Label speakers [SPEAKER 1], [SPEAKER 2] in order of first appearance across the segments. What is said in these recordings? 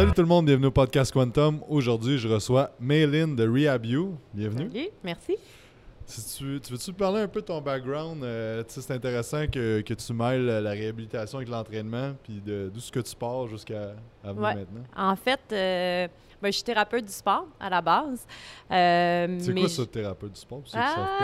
[SPEAKER 1] Salut tout le monde, bienvenue au podcast Quantum. Aujourd'hui, je reçois Maylin de RehabU. Bienvenue.
[SPEAKER 2] Merci.
[SPEAKER 1] Si tu, tu veux-tu parler un peu de ton background? Euh, c'est intéressant que, que tu mêles la réhabilitation avec l'entraînement, puis de- d'où ce que tu pars jusqu'à
[SPEAKER 2] Ouais.
[SPEAKER 1] maintenant.
[SPEAKER 2] En fait, euh, ben, je suis thérapeute du sport à la base. Euh,
[SPEAKER 1] C'est quoi ça, thérapeute du sport?
[SPEAKER 2] Ah,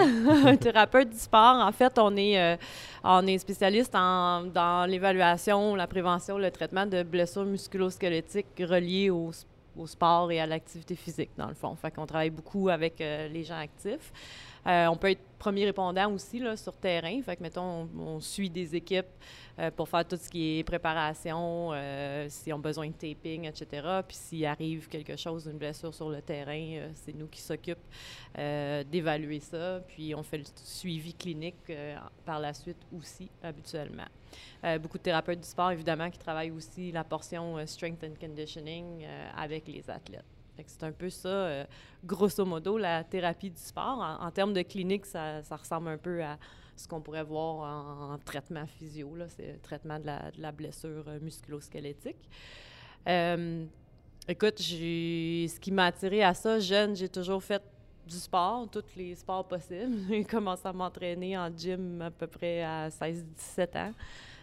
[SPEAKER 2] thérapeute du sport. En fait, on est, euh, on est spécialiste en- dans l'évaluation, la prévention, le traitement de blessures musculo-squelettiques reliées au, s- au sport et à l'activité physique, dans le fond. Fait qu'on travaille beaucoup avec euh, les gens actifs. Euh, on peut être premier répondant aussi là, sur terrain. Fait que, mettons, on, suit des équipes euh, pour faire tout ce qui est préparation, euh, s'ils ont besoin de taping, etc. Puis s'il arrive quelque chose, une blessure sur le terrain, euh, c'est nous qui s'occupent d'évaluer ça. Puis on fait le suivi clinique par la suite aussi, habituellement. Beaucoup de thérapeutes du sport, évidemment, qui travaillent aussi la portion strength and conditioning avec les athlètes. C'est un peu ça, euh, grosso modo, la thérapie du sport. En, termes de clinique, ça, ressemble un peu à ce qu'on pourrait voir en, en traitement physio. C'est le traitement de la, blessure euh, musculo-squelettique. Euh, écoute, ce qui m'a attiré à ça, jeune, j'ai toujours fait du sport, tous les sports possibles. J'ai commencé à m'entraîner en gym à peu près à 16-17 ans.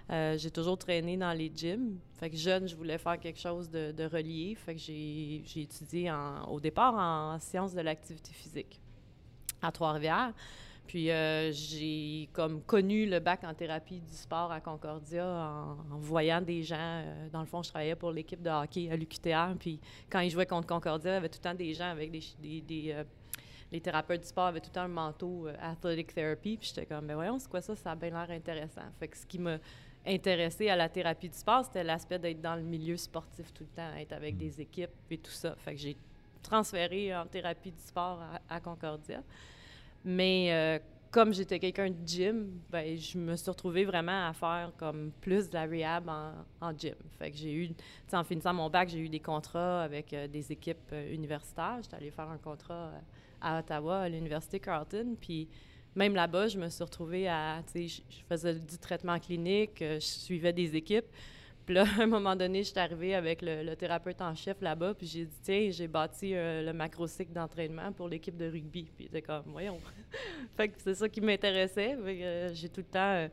[SPEAKER 2] Euh, j'ai toujours traîné dans les gyms. Fait que jeune, je voulais faire quelque chose de, relié. Fait que j'ai, j'ai étudié au départ en sciences de l'activité physique à Trois-Rivières. Puis euh, j'ai comme connu le bac en thérapie du sport à Concordia en, voyant des gens. euh, dans le fond, je travaillais pour l'équipe de hockey à l'UQTR. Puis quand ils jouaient contre Concordia, il y avait tout le temps des gens avec des, des, les thérapeutes du sport avaient tout le temps un manteau athletic therapy. Puis j'étais comme, ben voyons, c'est quoi ça? Ça a bien l'air intéressant. Fait que ce qui m'a intéressé à la thérapie du sport, c'était l'aspect d'être dans le milieu sportif tout le temps, être avec des équipes et tout ça. Fait que j'ai transféré en thérapie du sport à, à Concordia. Mais euh, comme j'étais quelqu'un de gym, ben, je me suis retrouvée vraiment à faire comme plus de la rehab en, en gym. Fait que j'ai eu, en finissant mon bac, j'ai eu des contrats avec euh, des équipes euh, universitaires. J'étais allée faire un contrat à Ottawa, à l'Université Carleton. Puis même là-bas, je me suis retrouvée à, tu sais, je, faisais du traitement clinique, euh, je suivais des équipes. Puis là, à un moment donné, je suis arrivée avec le, thérapeute en chef là-bas, puis j'ai dit, tiens, j'ai bâti euh, le macro-cycle d'entraînement pour l'équipe de rugby. Puis il comme, voyons. fait que c'est ça qui m'intéressait. Euh, j'ai tout le temps euh,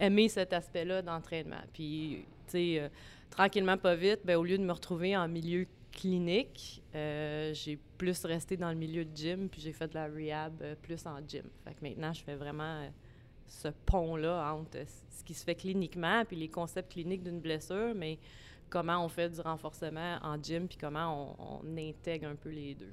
[SPEAKER 2] aimé cet aspect-là d'entraînement. Puis, tu sais, euh, tranquillement, pas vite, ben, au lieu de me retrouver en milieu clinique, euh, j'ai plus resté dans le milieu de gym, puis j'ai fait de la rehab euh, plus en gym. Maintenant, je fais vraiment euh, ce pont-là entre ce qui se fait cliniquement, puis les concepts cliniques d'une blessure, mais comment on fait du renforcement en gym, puis comment on, intègre un peu les deux.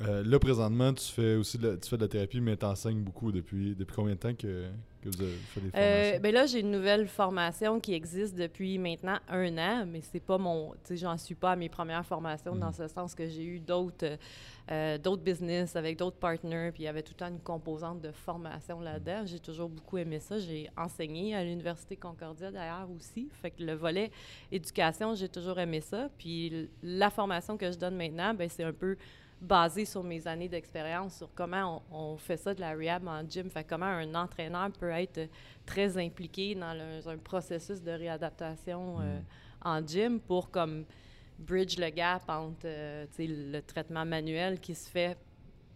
[SPEAKER 1] Euh, là, présentement, tu fais aussi de la, tu fais de la thérapie, mais tu enseignes beaucoup depuis, depuis combien de temps que, que vous avez fait des formations?
[SPEAKER 2] Euh, ben là, j'ai une nouvelle formation qui existe depuis maintenant un an, mais c'est pas mon. Tu sais, j'en suis pas à mes premières formations dans
[SPEAKER 1] Mhm.
[SPEAKER 2] ce sens que j'ai eu d'autres euh, d'autres business avec d'autres partners, puis il y avait tout le temps une composante de formation là-dedans. J'ai toujours beaucoup aimé ça. J'ai enseigné à l'Université Concordia d'ailleurs aussi. Fait que le volet éducation, j'ai toujours aimé ça. Puis la formation que je donne maintenant, ben c'est un peu basé sur mes années d'expérience, sur comment on, on fait ça de la rehab en gym, fait comment un entraîneur peut être euh, très impliqué dans le- un processus de réadaptation euh,
[SPEAKER 1] Mm.
[SPEAKER 2] en gym pour comme bridge le gap entre euh, le traitement manuel qui se fait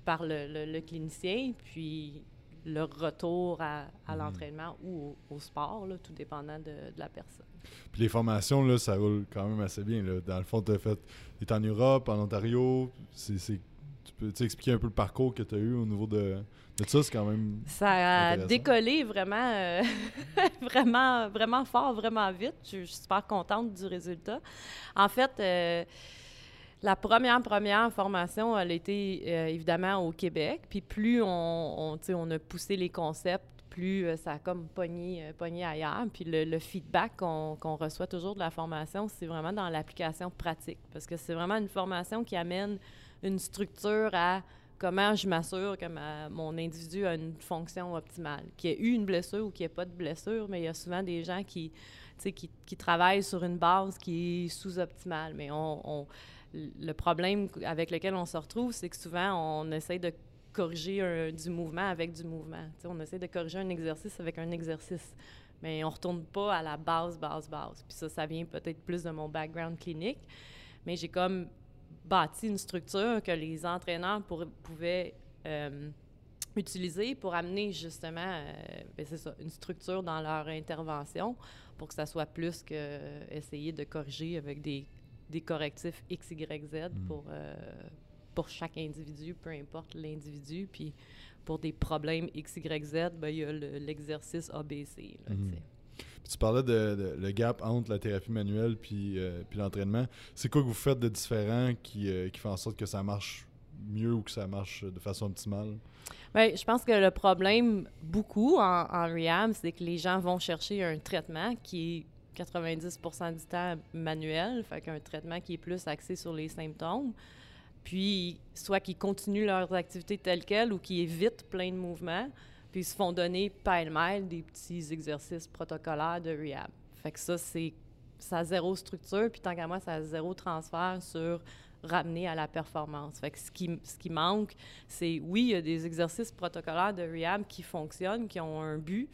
[SPEAKER 2] par le, le- le clinicien, puis le retour à, à
[SPEAKER 1] Mhm.
[SPEAKER 2] l'entraînement ou au, au sport, là, tout dépendant de, de la personne.
[SPEAKER 1] Puis les formations, là, ça roule quand même assez bien. Là. Dans le fond, tu as fait. Tu en Europe, en Ontario. C'est, c'est- tu peux expliquer un peu le parcours que tu as eu au niveau de, de ça? C'est quand même.
[SPEAKER 2] Ça a décollé vraiment, euh, vraiment, vraiment fort, vraiment vite. Je, je suis super contente du résultat. En fait, euh, la première, première formation, elle a été euh, évidemment au Québec. Puis plus on, on, a poussé les concepts, plus euh, ça a comme pogné, euh, pogné ailleurs. Puis le, feedback qu'on reçoit toujours de la formation, c'est vraiment dans l'application pratique. Parce que c'est vraiment une formation qui amène une structure à comment je m'assure que ma- mon individu a une fonction optimale. Qu'il y ait eu une blessure ou qu'il n'y ait pas de blessure, mais il y a souvent des gens qui, qui, travaillent sur une base qui est sous-optimale. Mais on- le problème avec lequel on se retrouve, c'est que souvent, on essaie de corriger du mouvement avec du mouvement. On essaie de corriger un exercice avec un exercice. mais on retourne pas à la base, base, base. Puis ça, ça vient peut-être plus de mon background clinique, mais j'ai comme bâti une structure que les entraîneurs pouvaient euh, utiliser pour amener justement, euh, ben, une structure dans leur intervention pour que ça soit plus que essayer de corriger avec des, des correctifs X, Y, Z mm. pour, euh, pour chaque individu, peu importe l'individu. Puis pour des problèmes X, Y, Z, ben, il y a l'exercice ABC. Mm.
[SPEAKER 1] Tu parlais de, le gap entre la thérapie manuelle puis, euh, puis l'entraînement. C'est quoi que vous faites de différent qui, qui fait en sorte que ça marche mieux ou que ça marche de façon optimale?
[SPEAKER 2] Bien, je pense que le problème, beaucoup en, en rehab, c'est que les gens vont chercher un traitement qui est 90 du temps manuel, fait qu'un traitement qui est plus axé sur les symptômes. Puis, soit qu'ils continuent leurs activités telles quelles ou qu'ils évitent plein de mouvements, puis ils se font donner pêle-mêle des petits exercices protocolaires de rehab. Fait que ça, c'est ça a zéro structure, puis tant qu'à moi, ça a zéro transfert sur ramener à la performance. Fait que ce qui, ce qui manque, c'est, oui, il y a des exercices protocolaires de rehab qui fonctionnent, qui ont un but,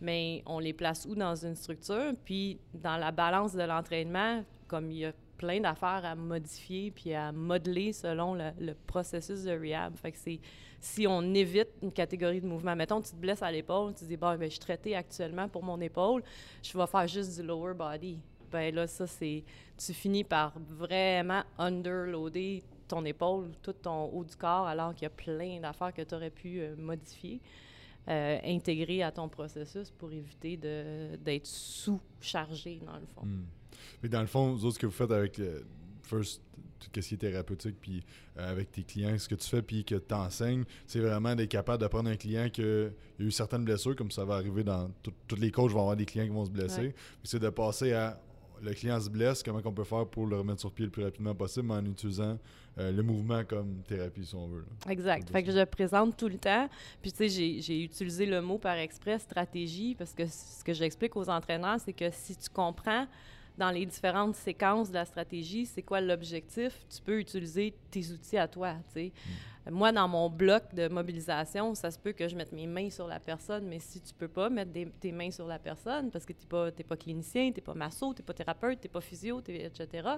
[SPEAKER 2] mais on les place où dans une structure? Puis dans la balance de l'entraînement, comme il y a plein d'affaires à modifier puis à modeler selon le, processus de rehab. Fait que c'est si on évite une catégorie de mouvement, mettons tu te blesses à l'épaule, tu dis bon ben je suis traité actuellement pour mon épaule, je vais faire juste du lower body ben là, ça, c'est. Tu finis par vraiment underloader ton épaule, tout ton haut du corps, alors qu'il y a plein d'affaires que tu aurais pu euh, modifier, euh, intégrer à ton processus pour éviter d'être sous-chargé, dans le fond.
[SPEAKER 1] Hmm. Mais dans le fond, vous autres, ce que vous faites avec le First, tout ce qui est thérapeutique, puis euh, avec tes clients, ce que tu fais, puis que tu enseignes, c'est vraiment d'être capable de prendre un client qui a eu certaines blessures, comme ça va arriver dans. Tous les coachs vont avoir des clients qui vont se blesser. C'est de passer à le client se blesse, comment on peut faire pour le remettre sur pied le plus rapidement possible en utilisant euh, le mouvement comme thérapie, si on veut.
[SPEAKER 2] Exact. Fait que je présente tout le temps. Puis, tu sais, j'ai utilisé le mot par exprès, stratégie, parce que ce que j'explique aux entraîneurs, c'est que si tu comprends dans les différentes séquences de la stratégie, c'est quoi l'objectif, tu peux utiliser tes outils à toi, tu sais. Mm. Moi, dans mon bloc de mobilisation, ça se peut que je mette mes mains sur la personne, mais si tu peux pas mettre tes mains sur la personne parce que tu n'es pas, pas clinicien, tu n'es pas masso, tu n'es pas thérapeute, tu n'es pas physio, etc.,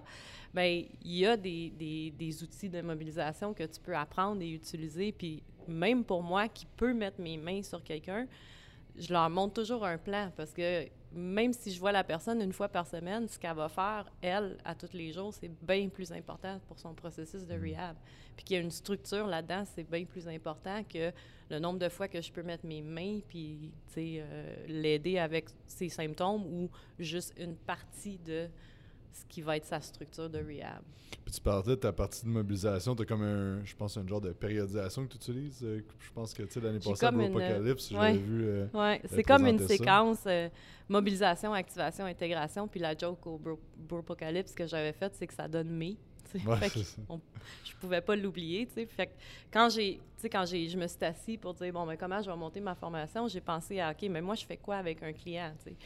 [SPEAKER 2] bien, il y a des, des, des, outils de mobilisation que tu peux apprendre et utiliser. Puis même pour moi qui peux mettre mes mains sur quelqu'un, je leur montre toujours un plan parce que même si je vois la personne une fois par semaine, ce qu'elle va faire, elle, à tous les jours, c'est bien plus important pour son processus de mm. rehab. Puis qu'il y a une structure là-dedans, c'est bien plus important que le nombre de fois que je peux mettre mes mains puis, euh, l'aider avec ses symptômes ou juste une partie de ce qui va être sa structure de rehab.
[SPEAKER 1] Puis tu parlais de ta partie de mobilisation, tu as comme un, je pense, un genre de périodisation que tu utilises. Euh, je pense que tu sais, l'année passée, à Apocalypse, j'avais vu. Euh,
[SPEAKER 2] oui, c'est comme une séquence euh, mobilisation, activation, intégration. Puis la joke au Apocalypse que j'avais faite, c'est que ça donne mai. Ouais, je pouvais pas l'oublier, tu sais. Fait que quand j'ai, quand j'ai, je me suis assis pour dire bon, mais comment je vais monter ma formation, j'ai pensé à ok, mais moi je fais quoi avec un client, tu sais?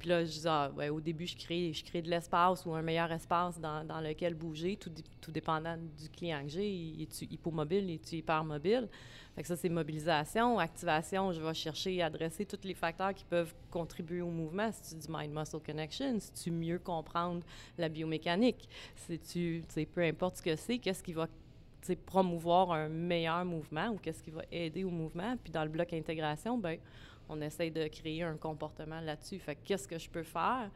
[SPEAKER 2] Puis là, je disais, ah, au début, je crée, je crée de l'espace ou un meilleur espace dans, dans lequel bouger, tout, tout dépendant du client que j'ai. Es-tu hypomobile, es-tu hypermobile? Fait que ça, c'est mobilisation. Activation, je vais chercher à adresser tous les facteurs qui peuvent contribuer au mouvement. Si tu dis mind-muscle connection, si tu mieux comprendre la biomécanique, si tu, peu importe ce que c'est, qu'est-ce qui va promouvoir un meilleur mouvement ou qu'est-ce qui va aider au mouvement. Puis dans le bloc intégration, ben on essaye de créer un comportement là-dessus. Fait qu'est-ce que je peux faire?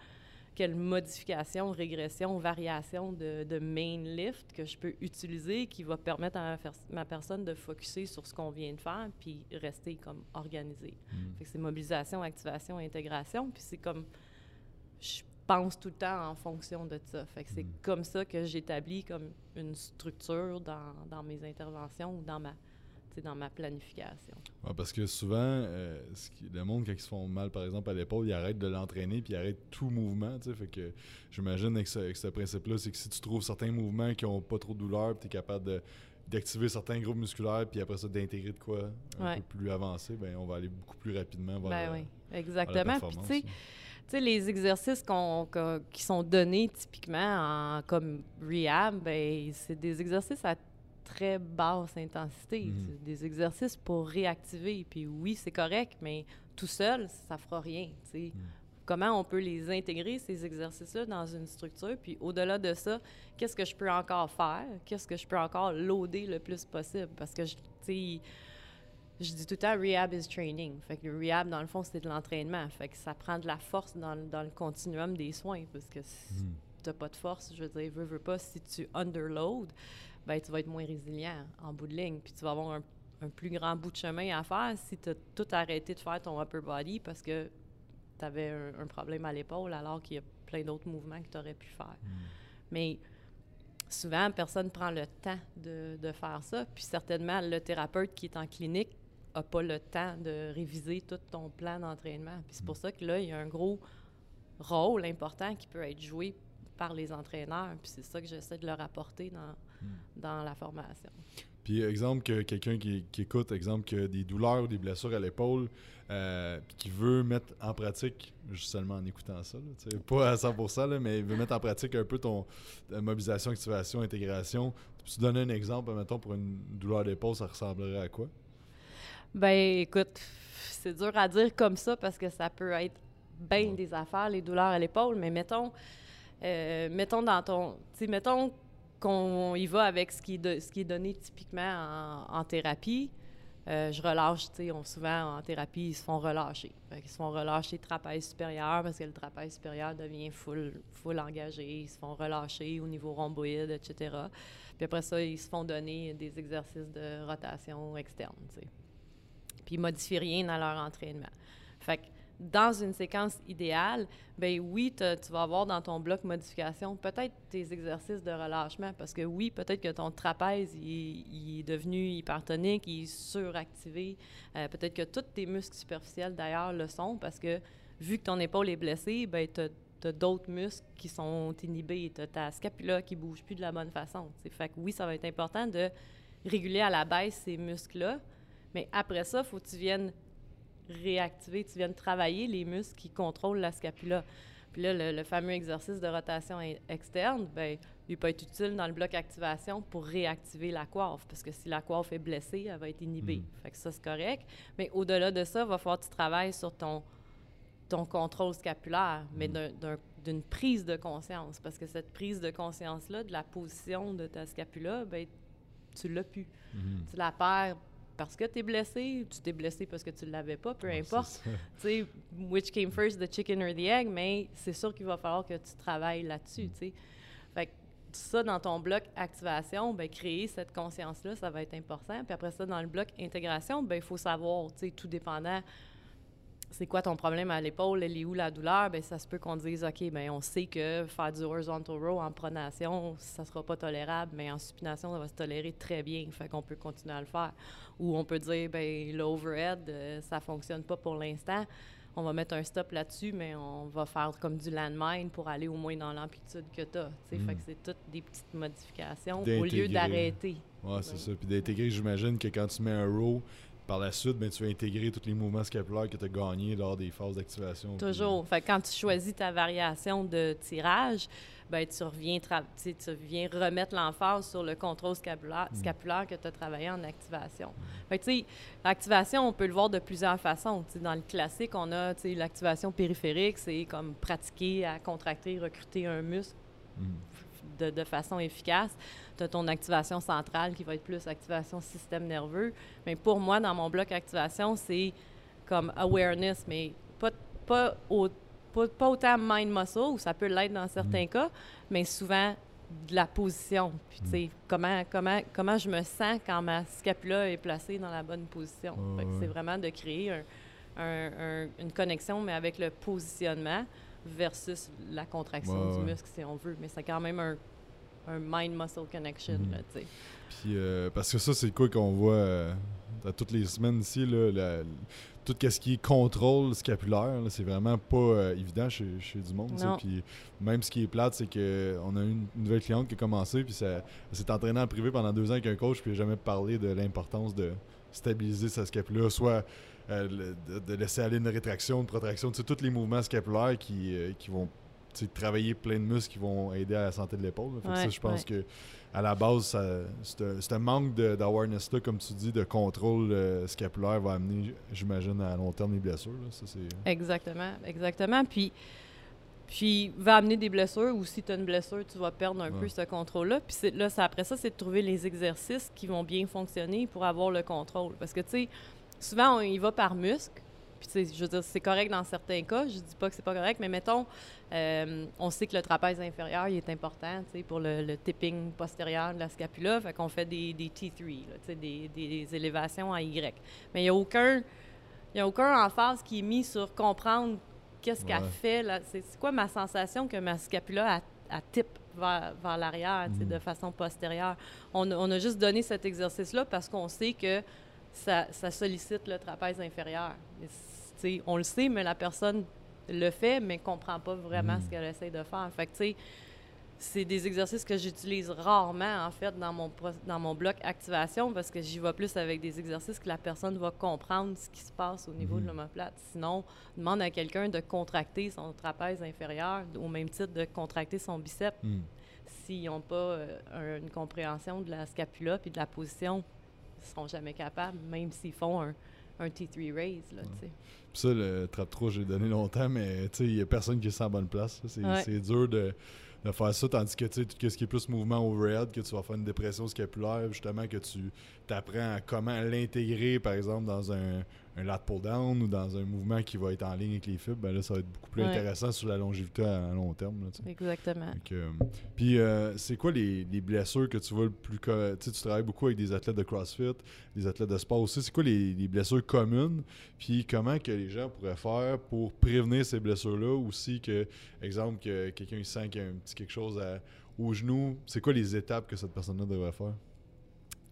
[SPEAKER 2] Quelle modification, régression, variation de, main lift que je peux utiliser qui va permettre à ma, personne de focuser sur ce qu'on vient de faire puis rester comme organisé. Mm. Fait que c'est mobilisation, activation, intégration. Puis c'est comme. Je pense tout le temps en fonction de ça. Fait que c'est mm. comme ça que j'établis comme une structure dans, dans mes interventions ou dans ma, dans ma planification.
[SPEAKER 1] parce que souvent, euh, le monde, quand ils se font mal, par exemple, à l'épaule, ils arrêtent de l'entraîner puis ils arrêtent tout mouvement. Fait que j'imagine avec ce, principe-là, c'est que si tu trouves certains mouvements qui n'ont pas trop de douleur, tu es capable d'activer certains groupes musculaires, puis après ça, d'intégrer de quoi un peu plus avancé, ben, on va aller beaucoup plus rapidement vers,
[SPEAKER 2] ben oui, exactement. Puis, tu sais, les exercices qui sont donnés typiquement en, comme rehab, ben, c'est des exercices à très basse intensité,
[SPEAKER 1] Mhm.
[SPEAKER 2] des exercices pour réactiver. Puis oui, c'est correct, mais tout seul, ça fera rien.
[SPEAKER 1] Mhm.
[SPEAKER 2] Comment on peut les intégrer, ces exercices-là, dans une structure? Puis au-delà de ça, qu'est-ce que je peux encore faire? Qu'est-ce que je peux encore loader le plus possible? Parce que, je- tu sais, je dis tout le temps, rehab is training. Fait que le rehab, dans le fond, c'est de l'entraînement. Fait que ça prend de la force dans, le- dans le continuum des soins. Parce que si tu n'as pas de force, je veux dire, veux, veux pas, si tu underload, ben, tu vas être moins résilient en bout de ligne. Puis tu vas avoir un, un plus grand bout de chemin à faire si tu as tout arrêté de faire ton upper body parce que tu avais un, un problème à l'épaule alors qu'il y a plein d'autres mouvements que tu aurais pu faire. Mais souvent, personne ne prend le temps de, de faire ça. Puis certainement, le thérapeute qui est en clinique n'a pas le temps de réviser tout ton plan d'entraînement. Puis c'est pour ça que là, il y a un gros rôle important qui peut être joué par les entraîneurs. Puis c'est ça que j'essaie de leur apporter dans, dans la formation.
[SPEAKER 1] Puis, exemple, que quelqu'un qui, qui écoute, exemple, que des douleurs ou des blessures à l'épaule, euh, qui veut mettre en pratique, juste seulement en écoutant ça, là, tu sais, pas à 100%, là, mais il veut mettre en pratique un peu ton mobilisation, activation, intégration. Tu peux donner un exemple, mettons, pour une douleur d'épaule, ça ressemblerait à quoi?
[SPEAKER 2] Ben, écoute, c'est dur à dire comme ça parce que ça peut être bien des affaires, les douleurs à l'épaule, mais mettons, euh, mettons dans ton. Mettons qu'on y va avec ce qui est, donné typiquement en, thérapie. Euh, je relâche, tu sais, souvent en thérapie, ils se font relâcher. Ils se font relâcher trapèze supérieur parce que le trapèze supérieur devient full, engagé. Ils se font relâcher au niveau rhomboïde, etc. Puis après ça, ils se font donner des exercices de rotation externe, puis ils modifient rien dans leur entraînement. Dans une séquence idéale, ben oui, tu vas avoir dans ton bloc modification peut-être tes exercices de relâchement parce que oui, peut-être que ton trapèze il est devenu hypertonique, il est suractivé. Euh, peut-être que tous tes muscles superficiels d'ailleurs le sont parce que vu que ton épaule est blessée, ben tu as d'autres muscles qui sont inhibés. Tu as ta scapula qui bouge plus de la bonne façon. t'sais. Fait que oui, ça va être important de réguler à la baisse ces muscles-là. Mais après ça, il faut que tu viennes réactiver, tu viennes travailler les muscles qui contrôlent la scapula. Puis là, le, le fameux exercice de rotation externe, ben, il peut être utile dans le bloc activation pour réactiver la coiffe, parce que si la coiffe est blessée, elle va être inhibée.
[SPEAKER 1] Mhm.
[SPEAKER 2] Fait que ça, c'est correct. Mais au-delà de ça, il va falloir que tu travailles sur ton, ton contrôle scapulaire, mais d'un- d'une prise de conscience, parce que cette prise de conscience-là, de la position de ta scapula, ben, tu l'as plus.
[SPEAKER 1] Mhm.
[SPEAKER 2] Tu la perds parce que tu es blessé, tu t'es blessé parce que tu ne l'avais pas, peu
[SPEAKER 1] Ouais,
[SPEAKER 2] importe. Tu sais, which came first, the chicken or the egg, mais c'est sûr qu'il va falloir que tu travailles là-dessus, tu sais. Fait que ça, dans ton bloc activation, ben, créer cette conscience-là, ça va être important. Puis après ça, dans le bloc intégration, ben, il faut savoir, tu sais, tout dépendant, c'est quoi ton problème à l'épaule, elle est où la douleur, ben ça se peut qu'on dise, OK, ben on sait que faire du horizontal row en pronation, ça sera pas tolérable, mais en supination, ça va se tolérer très bien, fait qu'on peut continuer à le faire. Ou on peut dire, ben l'overhead, euh, ça fonctionne pas pour l'instant, on va mettre un stop là-dessus, mais on va faire comme du landmine pour aller au moins dans l'amplitude que tu as. Fait
[SPEAKER 1] Mm.
[SPEAKER 2] que c'est toutes des petites modifications au lieu d'arrêter.
[SPEAKER 1] Ouais, c'est ça. Puis d'intégrer, j'imagine que quand tu mets un row, par la suite, ben, tu vas intégrer tous les mouvements scapulaires que tu as gagnés lors des phases d'activation.
[SPEAKER 2] Toujours. Fait quand tu choisis ta variation de tirage, ben tu reviens, tra- tu remettre l'emphase sur le contrôle scapulaire,
[SPEAKER 1] Mm.
[SPEAKER 2] scapulaire que tu as travaillé en activation. Fait que, tu sais, l'activation, on peut le voir de plusieurs façons. Dans le classique, on a l'activation périphérique, c'est comme pratiquer à contracter, recruter un muscle
[SPEAKER 1] Mhm.
[SPEAKER 2] De, de façon efficace. Tu as ton activation centrale qui va être plus activation système nerveux. Mais pour moi, dans mon bloc activation, c'est comme awareness, mais pas, pas, au- pas, pas autant mind-muscle, où ça peut l'être dans certains
[SPEAKER 1] Mm.
[SPEAKER 2] cas, mais souvent de la position. Puis, tu sais, comment, comment, comment je me sens quand ma scapula est placée dans la bonne position.
[SPEAKER 1] Ouais.
[SPEAKER 2] c'est vraiment de créer un- un- un- une connexion, mais avec le positionnement versus la contraction
[SPEAKER 1] Ouais,
[SPEAKER 2] du muscle, si on veut. Mais c'est quand même un, un mind-muscle connection, là, tu sais.
[SPEAKER 1] Puis, euh, parce que ça, c'est quoi qu'on voit euh, à toutes les semaines ici, là, la- tout ce qui est contrôle scapulaire, c'est vraiment pas euh, évident chez, chez du monde. Puis même ce qui est plate, c'est qu'on a une nouvelle cliente qui a commencé, puis ça, elle s'est entraînée en privé pendant deux ans avec un coach, puis elle n'a jamais parlé de l'importance de stabiliser sa scapula, soit euh, de, de laisser aller une rétraction, une protraction, tous les mouvements scapulaires qui, euh, qui vont travailler plein de muscles qui vont aider à la santé de l'épaule.
[SPEAKER 2] Ouais,
[SPEAKER 1] je pense
[SPEAKER 2] ouais.
[SPEAKER 1] que à la base, ce manque de- d'awareness-là, comme tu dis, de contrôle euh, scapulaire va amener, j'imagine, à long terme les blessures. là. Ça, c'est...
[SPEAKER 2] Exactement, exactement. Puis, puis va amener des blessures ou si tu as une blessure, tu vas perdre un peu ce contrôle-là. Puis c'est- là, après ça, c'est de trouver les exercices qui vont bien fonctionner pour avoir le contrôle. Parce que, tu sais, souvent, on y va par muscle. Puis, je veux dire, c'est correct dans certains cas. Je dis pas que c'est pas correct, mais mettons, euh, on sait que le trapèze inférieur, il est important, pour le, le tipping postérieur de la scapula. Fait qu'on fait des, des T3, là, tu sais, des, des élévations en Y. Mais il n'y a aucun... Il n'y a aucun emphase qui est mis sur comprendre qu'est-ce qu'elle
[SPEAKER 1] Ouais.
[SPEAKER 2] fait. C'est quoi ma sensation que ma scapula, elle type vers, vers l'arrière,
[SPEAKER 1] Mhm.
[SPEAKER 2] de façon postérieure? On, a- on a juste donné cet exercice-là parce qu'on sait que ça, ça sollicite le trapèze inférieur. On le sait, mais la personne le fait, mais ne comprend pas vraiment ce qu'elle essaie de faire. Fait que, c'est des exercices que j'utilise rarement, en fait, dans mon, pro- dans mon bloc activation parce que j'y vais plus avec des exercices que la personne va comprendre ce qui se passe au niveau de l'omoplate. Sinon, demande à quelqu'un de contracter son trapèze inférieur au même titre de contracter son biceps.
[SPEAKER 1] Hmm.
[SPEAKER 2] S'ils n'ont pas euh, un- une compréhension de la scapula puis de la position, seront jamais capables, même s'ils font un, un T3 raise. Là, tu sais.
[SPEAKER 1] Puis ça, le trap 3, j'ai donné longtemps, mais tu sais, il n'y a personne qui est sans bonne place. C'est
[SPEAKER 2] Ouais.
[SPEAKER 1] dur de, de faire ça, tandis que tu sais, tout ce qui est plus mouvement overhead, que tu vas faire une dépression scapulaire, justement, que tu t'apprends à comment l'intégrer, par exemple, dans un, un lat pull down ou dans un mouvement qui va être en ligne avec les fibres, ben là, ça va être beaucoup plus
[SPEAKER 2] Ouais.
[SPEAKER 1] intéressant sur la longévité à, à long terme. là.
[SPEAKER 2] Exactement.
[SPEAKER 1] Euh, puis, euh, c'est quoi les, les blessures que tu vois le plus. Tu travailles beaucoup avec des athlètes de CrossFit, des athlètes de sport aussi. C'est quoi les, les blessures communes? Puis, comment que les gens pourraient faire pour prévenir ces blessures-là? Aussi, que, exemple, que quelqu'un il sent qu'il y a un petit quelque chose à- au genou. C'est quoi les étapes que cette personne-là devrait faire?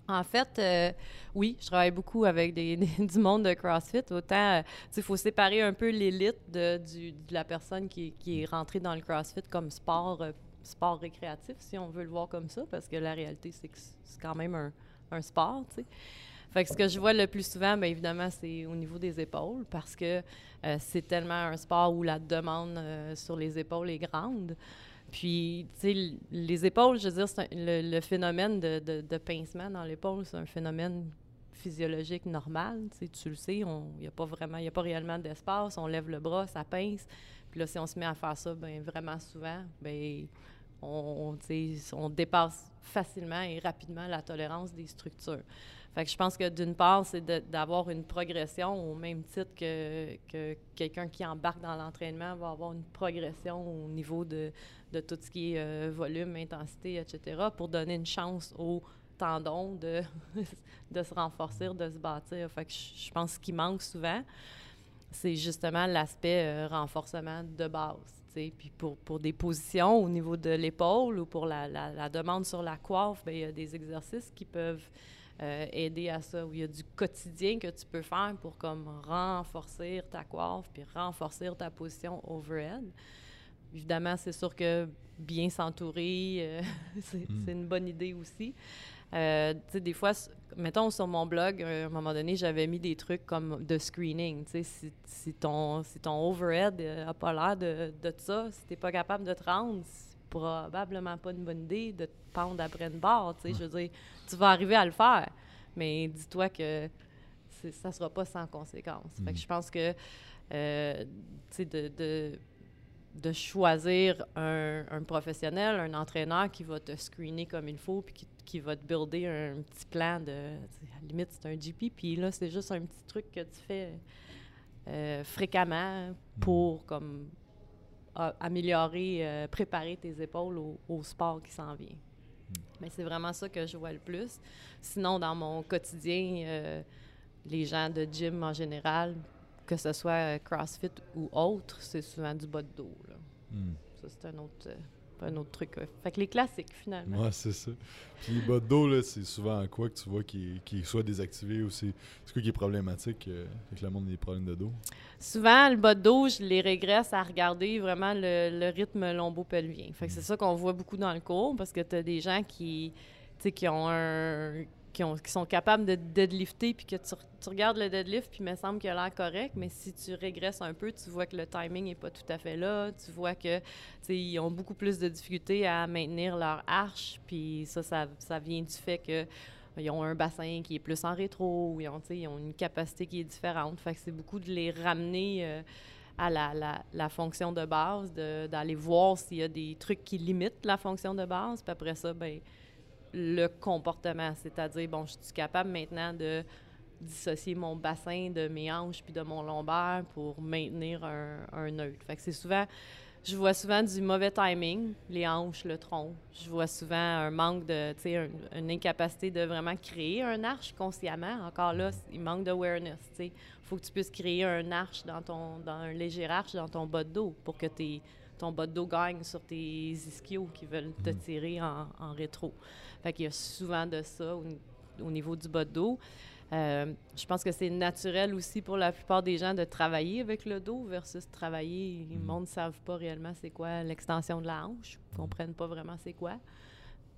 [SPEAKER 2] En fait, euh, oui, je travaille beaucoup avec des, du monde de CrossFit. Autant, euh, il faut séparer un peu l'élite de, de la personne qui, est rentrée dans le CrossFit comme sport, euh, sport récréatif, si on veut le voir comme ça, parce que la réalité, c'est que c'est quand même un, un sport. Fait que ce que je vois le plus souvent, bien évidemment, c'est au niveau des épaules, parce que euh, c'est tellement un sport où la demande euh, sur les épaules est grande. Puis, tu sais, les épaules, je veux dire, le, phénomène de, pincement dans l'épaule, c'est un phénomène physiologique normal. Tu le sais, il n'y a pas vraiment, il a pas réellement d'espace. On lève le bras, ça pince. Puis là, si on se met à faire ça, ben vraiment souvent, ben on, on dépasse facilement et rapidement la tolérance des structures. Fait que je pense que d'une part, c'est d'avoir une progression au même titre que, que quelqu'un qui embarque dans l'entraînement va avoir une progression au niveau de, de tout ce qui est euh, volume, intensité, etc., pour donner une chance au tendon de, de se renforcer, de se bâtir. Fait que je je pense qu'il manque souvent, c'est justement l'aspect euh, renforcement de base. Puis pour, pour des positions au niveau de l'épaule ou pour la, la- la demande sur la coiffe, ben, il y a des exercices qui peuvent euh, aider à ça, où il y a du quotidien que tu peux faire pour comme renforcer ta coiffe puis renforcer ta position overhead. Évidemment, c'est sûr que bien s'entourer, euh, c'est
[SPEAKER 1] Mm.
[SPEAKER 2] c'est une bonne idée aussi. Euh, tu sais, des fois, mettons sur mon blog, euh, à un moment donné, j'avais mis des trucs comme de screening. Tu sais, si, si ton, si ton overhead n'a pas l'air de, de ça, si tu n'es pas capable de te rendre, probablement pas une bonne idée de te pendre après une barre. Tu sais, je veux dire, tu vas arriver à le faire, mais dis-toi que ça sera pas sans conséquence. Fait que je pense que, euh, tu sais, de, de, de choisir un, un professionnel, un entraîneur qui va te screener comme il faut, puis qui, qui va te builder un petit plan de, à la limite, c'est un GP, puis là, c'est juste un petit truc que tu fais euh, fréquemment pour, comme, a- améliorer, euh, préparer tes épaules au, au sport qui s'en vient. Mais c'est vraiment ça que je vois le plus. Sinon, dans mon quotidien, euh, les gens de gym en général, que ce soit euh, CrossFit ou autre, c'est souvent du bas de dos. là.
[SPEAKER 1] Hmm.
[SPEAKER 2] Ça, c'est un autre, un autre truc. ouais. Fait que les classiques, finalement.
[SPEAKER 1] Ouais, c'est ça. Puis les bas de dos, là, c'est souvent quoi que tu vois qui, qui soit désactivé ou c'est quoi qui est problématique euh, avec le monde des problèmes de dos?
[SPEAKER 2] Souvent, le bas de dos, je les régresse à regarder vraiment le, le rythme lombo-pelvien. Fait que c'est ça qu'on voit beaucoup dans le cours parce que tu as des gens qui, qui ont un qui, ont, qui sont capables de deadlifter, puis que tu, regardes le deadlift, puis il me semble qu'il a l'air correct, mais si tu régresses un peu, tu vois que le timing n'est pas tout à fait là. Tu vois que ils ont beaucoup plus de difficultés à maintenir leur arche, puis ça, ça, vient du fait que ils ont un bassin qui est plus en rétro, ou ils ont, ils ont une capacité qui est différente. Fait que c'est beaucoup de les ramener euh, à la, la, la, fonction de base, d'aller voir s'il y a des trucs qui limitent la fonction de base. Puis après ça, ben le comportement, c'est-à-dire, bon, je suis capable maintenant de dissocier mon bassin de mes hanches puis de mon lombaire pour maintenir un, un neutre. Fait que c'est souvent je vois souvent du mauvais timing, les hanches, le tronc. Je vois souvent un manque de, tu sais, une incapacité de vraiment créer un arche consciemment. Encore là, il manque d'awareness, tu sais. Faut que tu puisses créer un arche dans ton, dans un léger arche dans ton bas de dos pour que ton bas de dos gagne sur tes ischios qui veulent te mhm. tirer en, en rétro. Fait qu'il y a souvent de ça au, au niveau du bas de dos. Euh, je pense que c'est naturel aussi pour la plupart des gens de travailler avec le dos versus travailler. Le mm. monde ne savent pas réellement c'est quoi l'extension de la hanche, ne comprennent pas vraiment c'est quoi.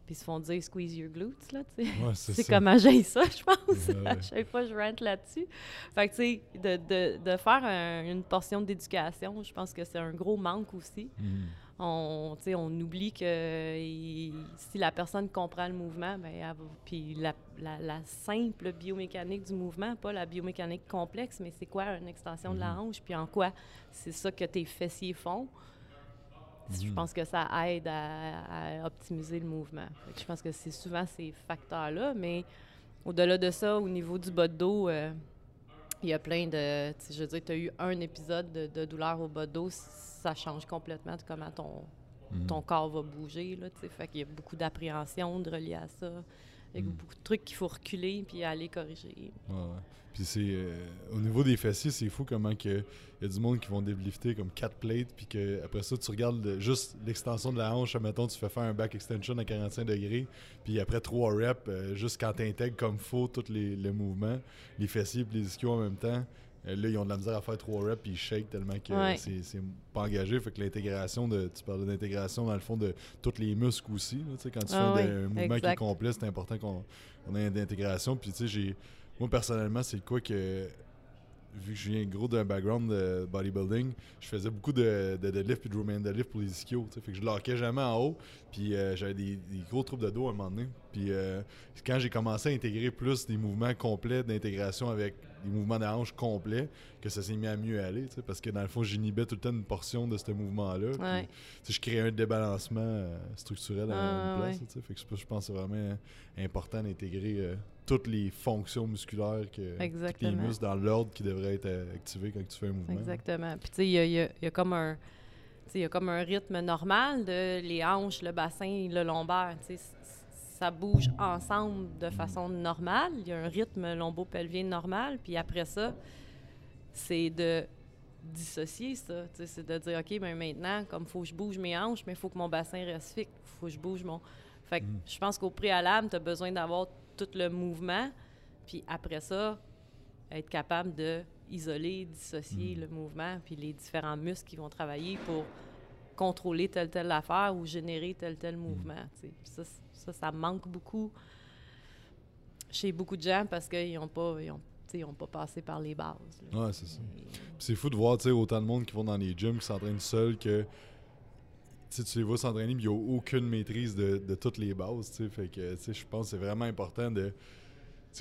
[SPEAKER 2] Puis ils se font dire squeeze your glutes, là, tu sais. c'est comment j'ai ça, je pense. à chaque fois, je rentre là-dessus. Fait que, tu sais, de, de, de, faire une portion d'éducation, je pense que c'est un gros manque aussi. Mm on, on oublie que si la personne comprend le mouvement, ben, puis la, simple biomécanique du mouvement, pas la biomécanique complexe, mais c'est quoi une extension de la mhm. hanche, puis en quoi c'est ça que tes fessiers font. Je mhm. pense que ça aide à, optimiser le mouvement. je pense que c'est souvent ces facteurs-là, mais au-delà de ça, au niveau du bas de dos, euh, il y a plein de. Je veux dire, tu as eu un épisode de, douleur au bas de dos, ça change complètement de comment ton, mhm. ton corps va bouger. Là, fait qu'il y a beaucoup d'appréhension de relier à ça. Il y a mhm. beaucoup de trucs qu'il faut reculer puis aller corriger.
[SPEAKER 1] Ouais, Puis c'est euh, au niveau des fessiers, c'est fou comment que y a du monde qui vont déblifter comme quatre plates puis que après ça tu regardes juste l'extension de la hanche, mettons tu fais faire un back extension à 45 degrés, puis après trois reps, euh, juste quand tu intègres comme faut tous les, les, mouvements, les fessiers et les ischios en même temps, là, ils ont de la misère à faire trois reps puis ils shake tellement que c'est pas engagé. Fait que l'intégration de. Tu parles d'intégration dans le fond de tous les muscles aussi. quand tu ah fais un mouvement qui est complet, c'est important qu'on ait une intégration. Puis tu sais, Moi personnellement, c'est quoi que vu que je viens gros d'un background de bodybuilding, je faisais beaucoup de, de deadlift puis de Roman deadlift pour les ischios. Fait que je lockais jamais en haut. Puis euh, j'avais des, gros troubles de dos à un moment donné. Puis euh, quand j'ai commencé à intégrer plus des mouvements complets d'intégration avec des mouvements de hanche complets, que ça s'est mis à mieux aller. Parce que dans le fond, j'inhibais tout le temps une portion de ce mouvement-là. Je créais un débalancement euh, structurel à une place. Fait que je, pense que c'est vraiment important d'intégrer toutes les fonctions musculaires, que, les muscles dans l'ordre qui devraient être euh, activés quand tu fais un mouvement.
[SPEAKER 2] Exactement. Puis tu sais, il y, y a, comme un... Il y a comme un rythme normal de les hanches, le bassin, le lombaire. Ça bouge ensemble de façon normale. Il y a un rythme lombo-pelvien normal. Puis après ça, c'est de dissocier ça. C'est de dire, OK, ben maintenant, comme il faut que je bouge mes hanches, mais il faut que mon bassin reste fixe. Il faut que je bouge mon... Fait que mm. je pense qu'au préalable, tu as besoin d'avoir tout le mouvement, puis après ça, être capable de isoler, dissocier hmm. le mouvement, puis les différents muscles qui vont travailler pour contrôler telle telle affaire ou générer tel tel hmm. mouvement. Ça, ça, ça, manque beaucoup chez beaucoup de gens parce qu'ils n'ont pas ils ont, pas passé par les bases.
[SPEAKER 1] Ouais, c'est ça. C'est fou de voir autant de monde qui vont dans les gyms qui s'entraînent seuls que tu les vois s'entraîner, mais il n'y a aucune maîtrise de, toutes les bases. Fait que je pense que c'est vraiment important de.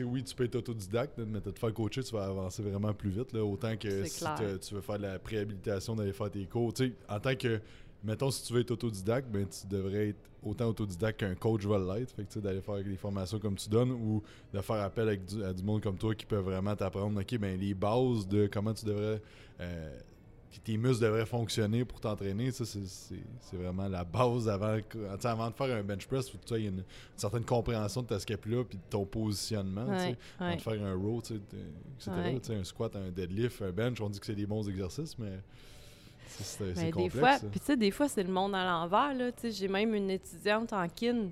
[SPEAKER 1] oui, tu peux être autodidacte, mais de te faire coacher, tu vas avancer vraiment plus vite. Là, autant que si tu veux faire de la préhabilitation, d'aller faire tes cours. en tant que. Mettons, si tu veux être autodidacte, ben, tu devrais être autant autodidacte qu'un coach va l'être. Fait d'aller faire des formations comme tu donnes ou de faire appel à du monde comme toi qui peut vraiment t'apprendre, OK, ben, les bases de comment tu devrais. Euh, tes muscles devraient fonctionner pour t'entraîner. Ça, c'est vraiment la base avant, avant de faire un bench press. Il faut que tu aies une, certaine compréhension de ta scapula et de ton positionnement. Avant de faire un row, etc. Un squat, un deadlift, un bench, on dit que c'est des bons exercices, mais. C'est complexe. Des
[SPEAKER 2] fois, puis tu sais, des fois, c'est le monde à l'envers. J'ai même une étudiante en kin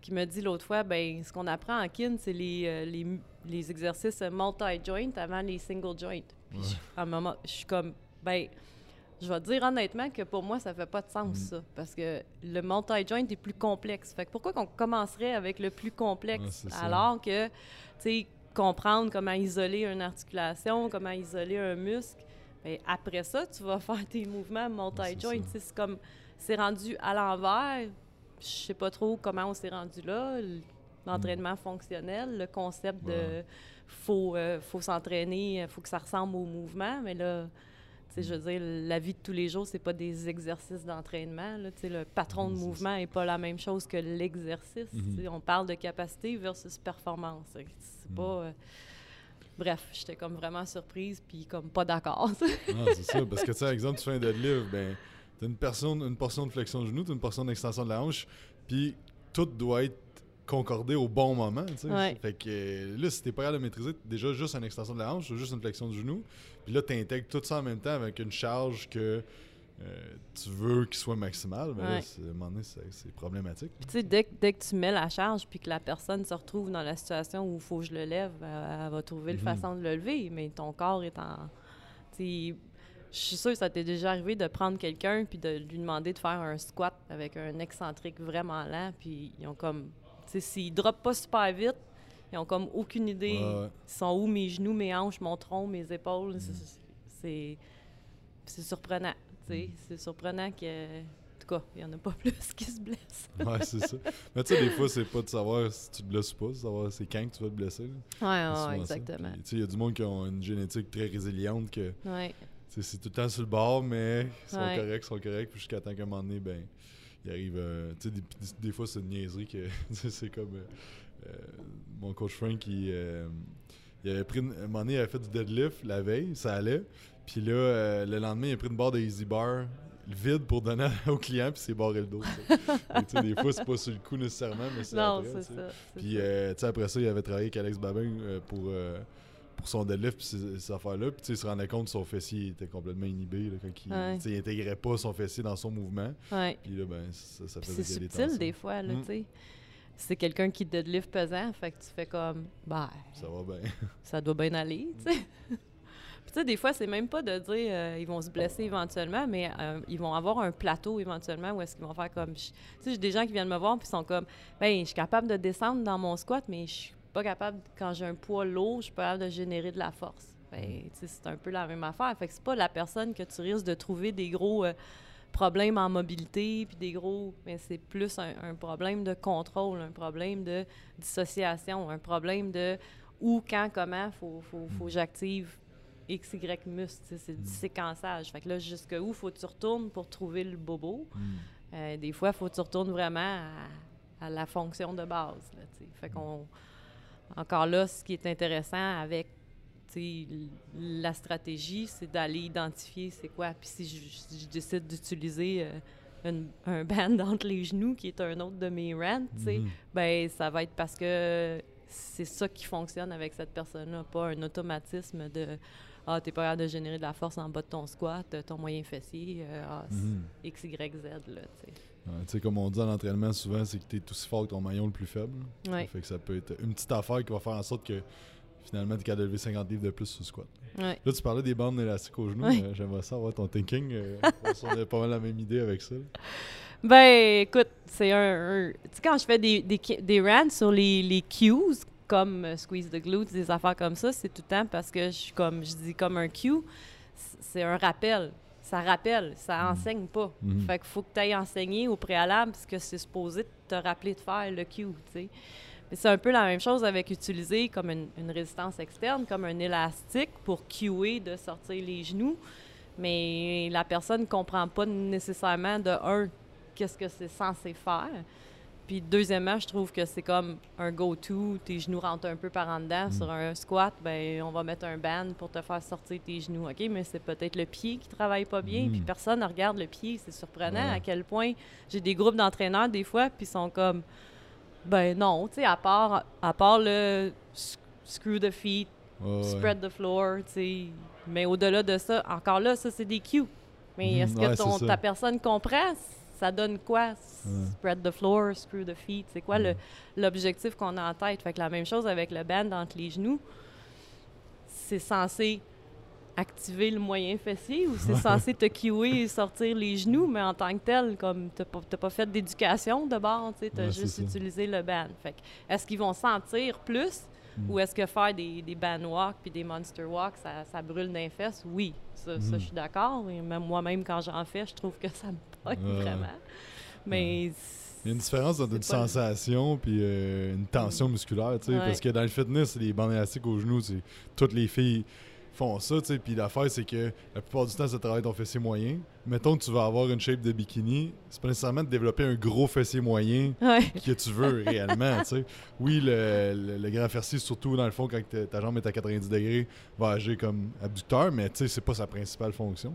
[SPEAKER 2] qui me dit l'autre fois, ben ce qu'on apprend en kin, c'est les, euh, les, les, exercices multi-joint avant les single joint. Puis à un moment, je suis comme, ben je vais te dire honnêtement que pour moi, ça fait pas de sens,
[SPEAKER 1] Mm.
[SPEAKER 2] ça. Parce que le multi-joint est plus complexe. Fait que pourquoi qu'on commencerait avec le plus complexe
[SPEAKER 1] Ouais,
[SPEAKER 2] alors que, tu sais, comprendre comment isoler une articulation, comment isoler un muscle, ben, après ça, tu vas faire tes mouvements multi-joint. C'est comme, c'est rendu à l'envers. Je sais pas trop comment on s'est rendu là. L'entraînement fonctionnel, le concept de faut, euh, faut s'entraîner, faut que ça ressemble au mouvement, mais là, je veux dire, la vie de tous les jours, c'est pas des exercices d'entraînement. le patron de mouvement n'est pas la même chose que l'exercice.
[SPEAKER 1] Mhm.
[SPEAKER 2] sais. On parle de capacité versus performance. C'est
[SPEAKER 1] Mhm.
[SPEAKER 2] pas. euh, Bref, j'étais comme vraiment surprise puis comme pas d'accord.
[SPEAKER 1] Non, c'est ça. Parce que, tu sais, exemple, tu fais un deadlift, ben, t'as une, personne, une portion de flexion de genou, t'as une portion d'extension de la hanche, puis tout doit être concordé au bon moment, tu sais.
[SPEAKER 2] Ouais.
[SPEAKER 1] Fait que là, si t'es pas capable de maîtriser déjà juste une extension de la hanche, juste une flexion du genou, puis là, t'intègres tout ça en même temps avec une charge que euh, tu veux qu'il soit maximale, mais là,
[SPEAKER 2] Ouais.
[SPEAKER 1] à un moment donné, c'est problématique.
[SPEAKER 2] Puis tu sais, dès, que- dès que tu mets la charge puis que la personne se retrouve dans la situation où il faut que je le lève, elle, elle va trouver
[SPEAKER 1] Mhm.
[SPEAKER 2] une façon de le lever, mais ton corps est en... Je suis sûre que ça t'est déjà arrivé de prendre quelqu'un puis de lui demander de faire un squat avec un excentrique vraiment lent, puis ils ont comme... Tu sais, s'ils droppent pas super vite, ils ont comme aucune idée.
[SPEAKER 1] Ouais.
[SPEAKER 2] Ils sont où mes genoux, mes hanches, mon tronc, mes épaules.
[SPEAKER 1] Mhm.
[SPEAKER 2] C'est... C'est surprenant, C'est surprenant que... En tout cas, il y en a pas plus qui se blessent.
[SPEAKER 1] Ouais, c'est ça. Mais tu sais, des fois, c'est pas de savoir si tu te blesses ou pas, c'est de savoir c'est quand que tu vas te blesser. là.
[SPEAKER 2] Ouais, exactement.
[SPEAKER 1] Tu sais, il y a du monde qui ont une génétique très résiliente que
[SPEAKER 2] Ouais,
[SPEAKER 1] c'est tout le temps sur le bord, mais ils sont
[SPEAKER 2] Ouais.
[SPEAKER 1] corrects, ils sont corrects, puis jusqu'à temps qu'à un moment donné, ben, il arrive. euh, tu sais, des, des- des fois, c'est une niaiserie que. c'est comme. euh, euh, mon coach Frank, il, il avait pris. une- un moment donné, il avait fait du deadlift la veille, ça allait. Puis là, euh, le lendemain, il a pris une barre de Easy Bar vide pour donner au client, puis il s'est barré le dos. Et des fois, c'est pas sur le coup nécessairement, mais c'est
[SPEAKER 2] non,
[SPEAKER 1] après,
[SPEAKER 2] c'est ça. c'est
[SPEAKER 1] Puis, euh, tu sais, après ça, il avait travaillé avec Alex Babin euh, pour, euh, pour son deadlift puis ces, ces affaires-là. Puis, il se rendait compte que son fessier était complètement inhibé là, quand il,
[SPEAKER 2] Ouais.
[SPEAKER 1] tu sais, il intégrait pas son fessier dans son mouvement.
[SPEAKER 2] Ouais.
[SPEAKER 1] Puis là, ben, ça, ça faisait
[SPEAKER 2] c'est
[SPEAKER 1] des
[SPEAKER 2] subtil des fois, là,
[SPEAKER 1] Mm.
[SPEAKER 2] tu sais. C'est quelqu'un qui deadlift pesant, fait que tu fais comme, bah,
[SPEAKER 1] Ça va bien.
[SPEAKER 2] ça doit bien aller, tu sais. Tu sais, des fois, c'est même pas de dire euh, ils vont se blesser éventuellement, mais euh, ils vont avoir un plateau éventuellement où est-ce qu'ils vont faire comme... Tu sais, j'ai des gens qui viennent me voir puis sont comme, ben, je suis capable de descendre dans mon squat, mais je suis pas capable, quand j'ai un poids lourd, je suis pas capable de générer de la force. Ben, c'est un peu la même affaire. Fait que c'est pas la personne que tu risques de trouver des gros euh, problèmes en mobilité, puis des gros... Mais c'est plus un, un problème de contrôle, un problème de dissociation, un problème de où, quand, comment, faut, faut, faut j'active X, Y muscle. C'est du
[SPEAKER 1] Mm.
[SPEAKER 2] séquençage. Fait que là, jusqu'où faut que tu retournes pour trouver le bobo?
[SPEAKER 1] Mm.
[SPEAKER 2] Euh, des fois, il faut que tu retournes vraiment à, à la fonction de base. Là, fait qu'on, encore là, ce qui est intéressant avec la stratégie, c'est d'aller identifier c'est quoi. Puis si je, décide d'utiliser euh, une- un band entre les genoux, qui est un autre de mes rants,
[SPEAKER 1] Mhm.
[SPEAKER 2] ben ça va être parce que c'est ça qui fonctionne avec cette personne-là, pas un automatisme de ah t'es pas capable de générer de la force en bas de ton squat, euh, ton moyen fessier, euh, ah,
[SPEAKER 1] Mhm.
[SPEAKER 2] X Y Z là, tu sais.
[SPEAKER 1] Ouais, tu sais, comme on dit en entraînement souvent, c'est que tu es aussi fort que ton maillon le plus faible.
[SPEAKER 2] Ouais,
[SPEAKER 1] Fait que ça peut être une petite affaire qui va faire en sorte que finalement, tu es capable de lever 50 livres de plus sur le squat.
[SPEAKER 2] ouais.
[SPEAKER 1] Là, tu parlais des bandes élastiques aux genoux.
[SPEAKER 2] Ouais.
[SPEAKER 1] euh, J'aimerais savoir ton thinking. euh, on a pas mal la même idée avec ça.
[SPEAKER 2] Ben écoute, c'est un, un- tu sais quand je fais des des, des rants sur les les cues comme euh, squeeze the glutes, des affaires comme ça, c'est tout le temps parce que je suis comme je dis comme un cue, c'est un rappel. Ça rappelle, ça
[SPEAKER 1] Mhm.
[SPEAKER 2] enseigne pas.
[SPEAKER 1] Mhm.
[SPEAKER 2] Fait qu'il faut que tu ailles enseigner au préalable parce que c'est supposé te rappeler de faire le cue, tu sais. Mais c'est un peu la même chose avec utiliser comme une, une résistance externe, comme un élastique pour cuer de sortir les genoux. Mais la personne ne comprend pas nécessairement de un, qu'est-ce que c'est censé faire. Puis deuxièmement, je trouve que c'est comme un go-to, tes genoux rentrent un peu par en dedans.
[SPEAKER 1] Mm.
[SPEAKER 2] Sur un squat, ben on va mettre un band pour te faire sortir tes genoux. OK, mais c'est peut-être le pied qui travaille pas bien,
[SPEAKER 1] Mm.
[SPEAKER 2] puis personne ne regarde le pied. C'est surprenant
[SPEAKER 1] Ouais.
[SPEAKER 2] à quel point j'ai des groupes d'entraîneurs des fois, puis ils sont comme ben non, tu sais, à part, à part le screw the feet,
[SPEAKER 1] ouais.
[SPEAKER 2] spread the floor, tu sais. Mais au-delà de ça, encore là, ça, c'est des cues. Mais
[SPEAKER 1] Mhm,
[SPEAKER 2] est-ce que
[SPEAKER 1] ouais,
[SPEAKER 2] ton- ta personne comprend? Ça donne quoi? Spread the floor, screw the feet. C'est quoi
[SPEAKER 1] Mhm.
[SPEAKER 2] l'objectif qu'on a en tête? Fait que la même chose avec le band entre les genoux. C'est censé activer le moyen fessier ou c'est censé te kiwer et sortir les genoux, mais en tant que tel, comme tu n'as pas, fait d'éducation de bord, tu as juste utilisé le band. Fait est-ce qu'ils vont sentir plus mm. ou est-ce que faire des, des band walks puis des monster walks, ça, ça brûle d'un fesse? Oui, ça, ça mm. je suis d'accord. Même moi-même, quand j'en fais, je trouve que ça me pogne vraiment. Mais
[SPEAKER 1] il y a une différence entre une sensation puis euh, une tension musculaire, tu sais, parce que dans le fitness, les bandes élastiques aux genoux, c'est toutes les filles font ça, tu sais. Puis l'affaire, c'est que la plupart du temps, ça travaille ton fessier moyen. Mettons que tu vas avoir une shape de bikini, c'est pas nécessairement de développer un gros fessier moyen que tu veux réellement, tu sais. Oui, le, le, grand fessier, surtout dans le fond, quand ta jambe est à 90 degrés, va agir comme abducteur, mais tu sais, c'est pas sa principale fonction.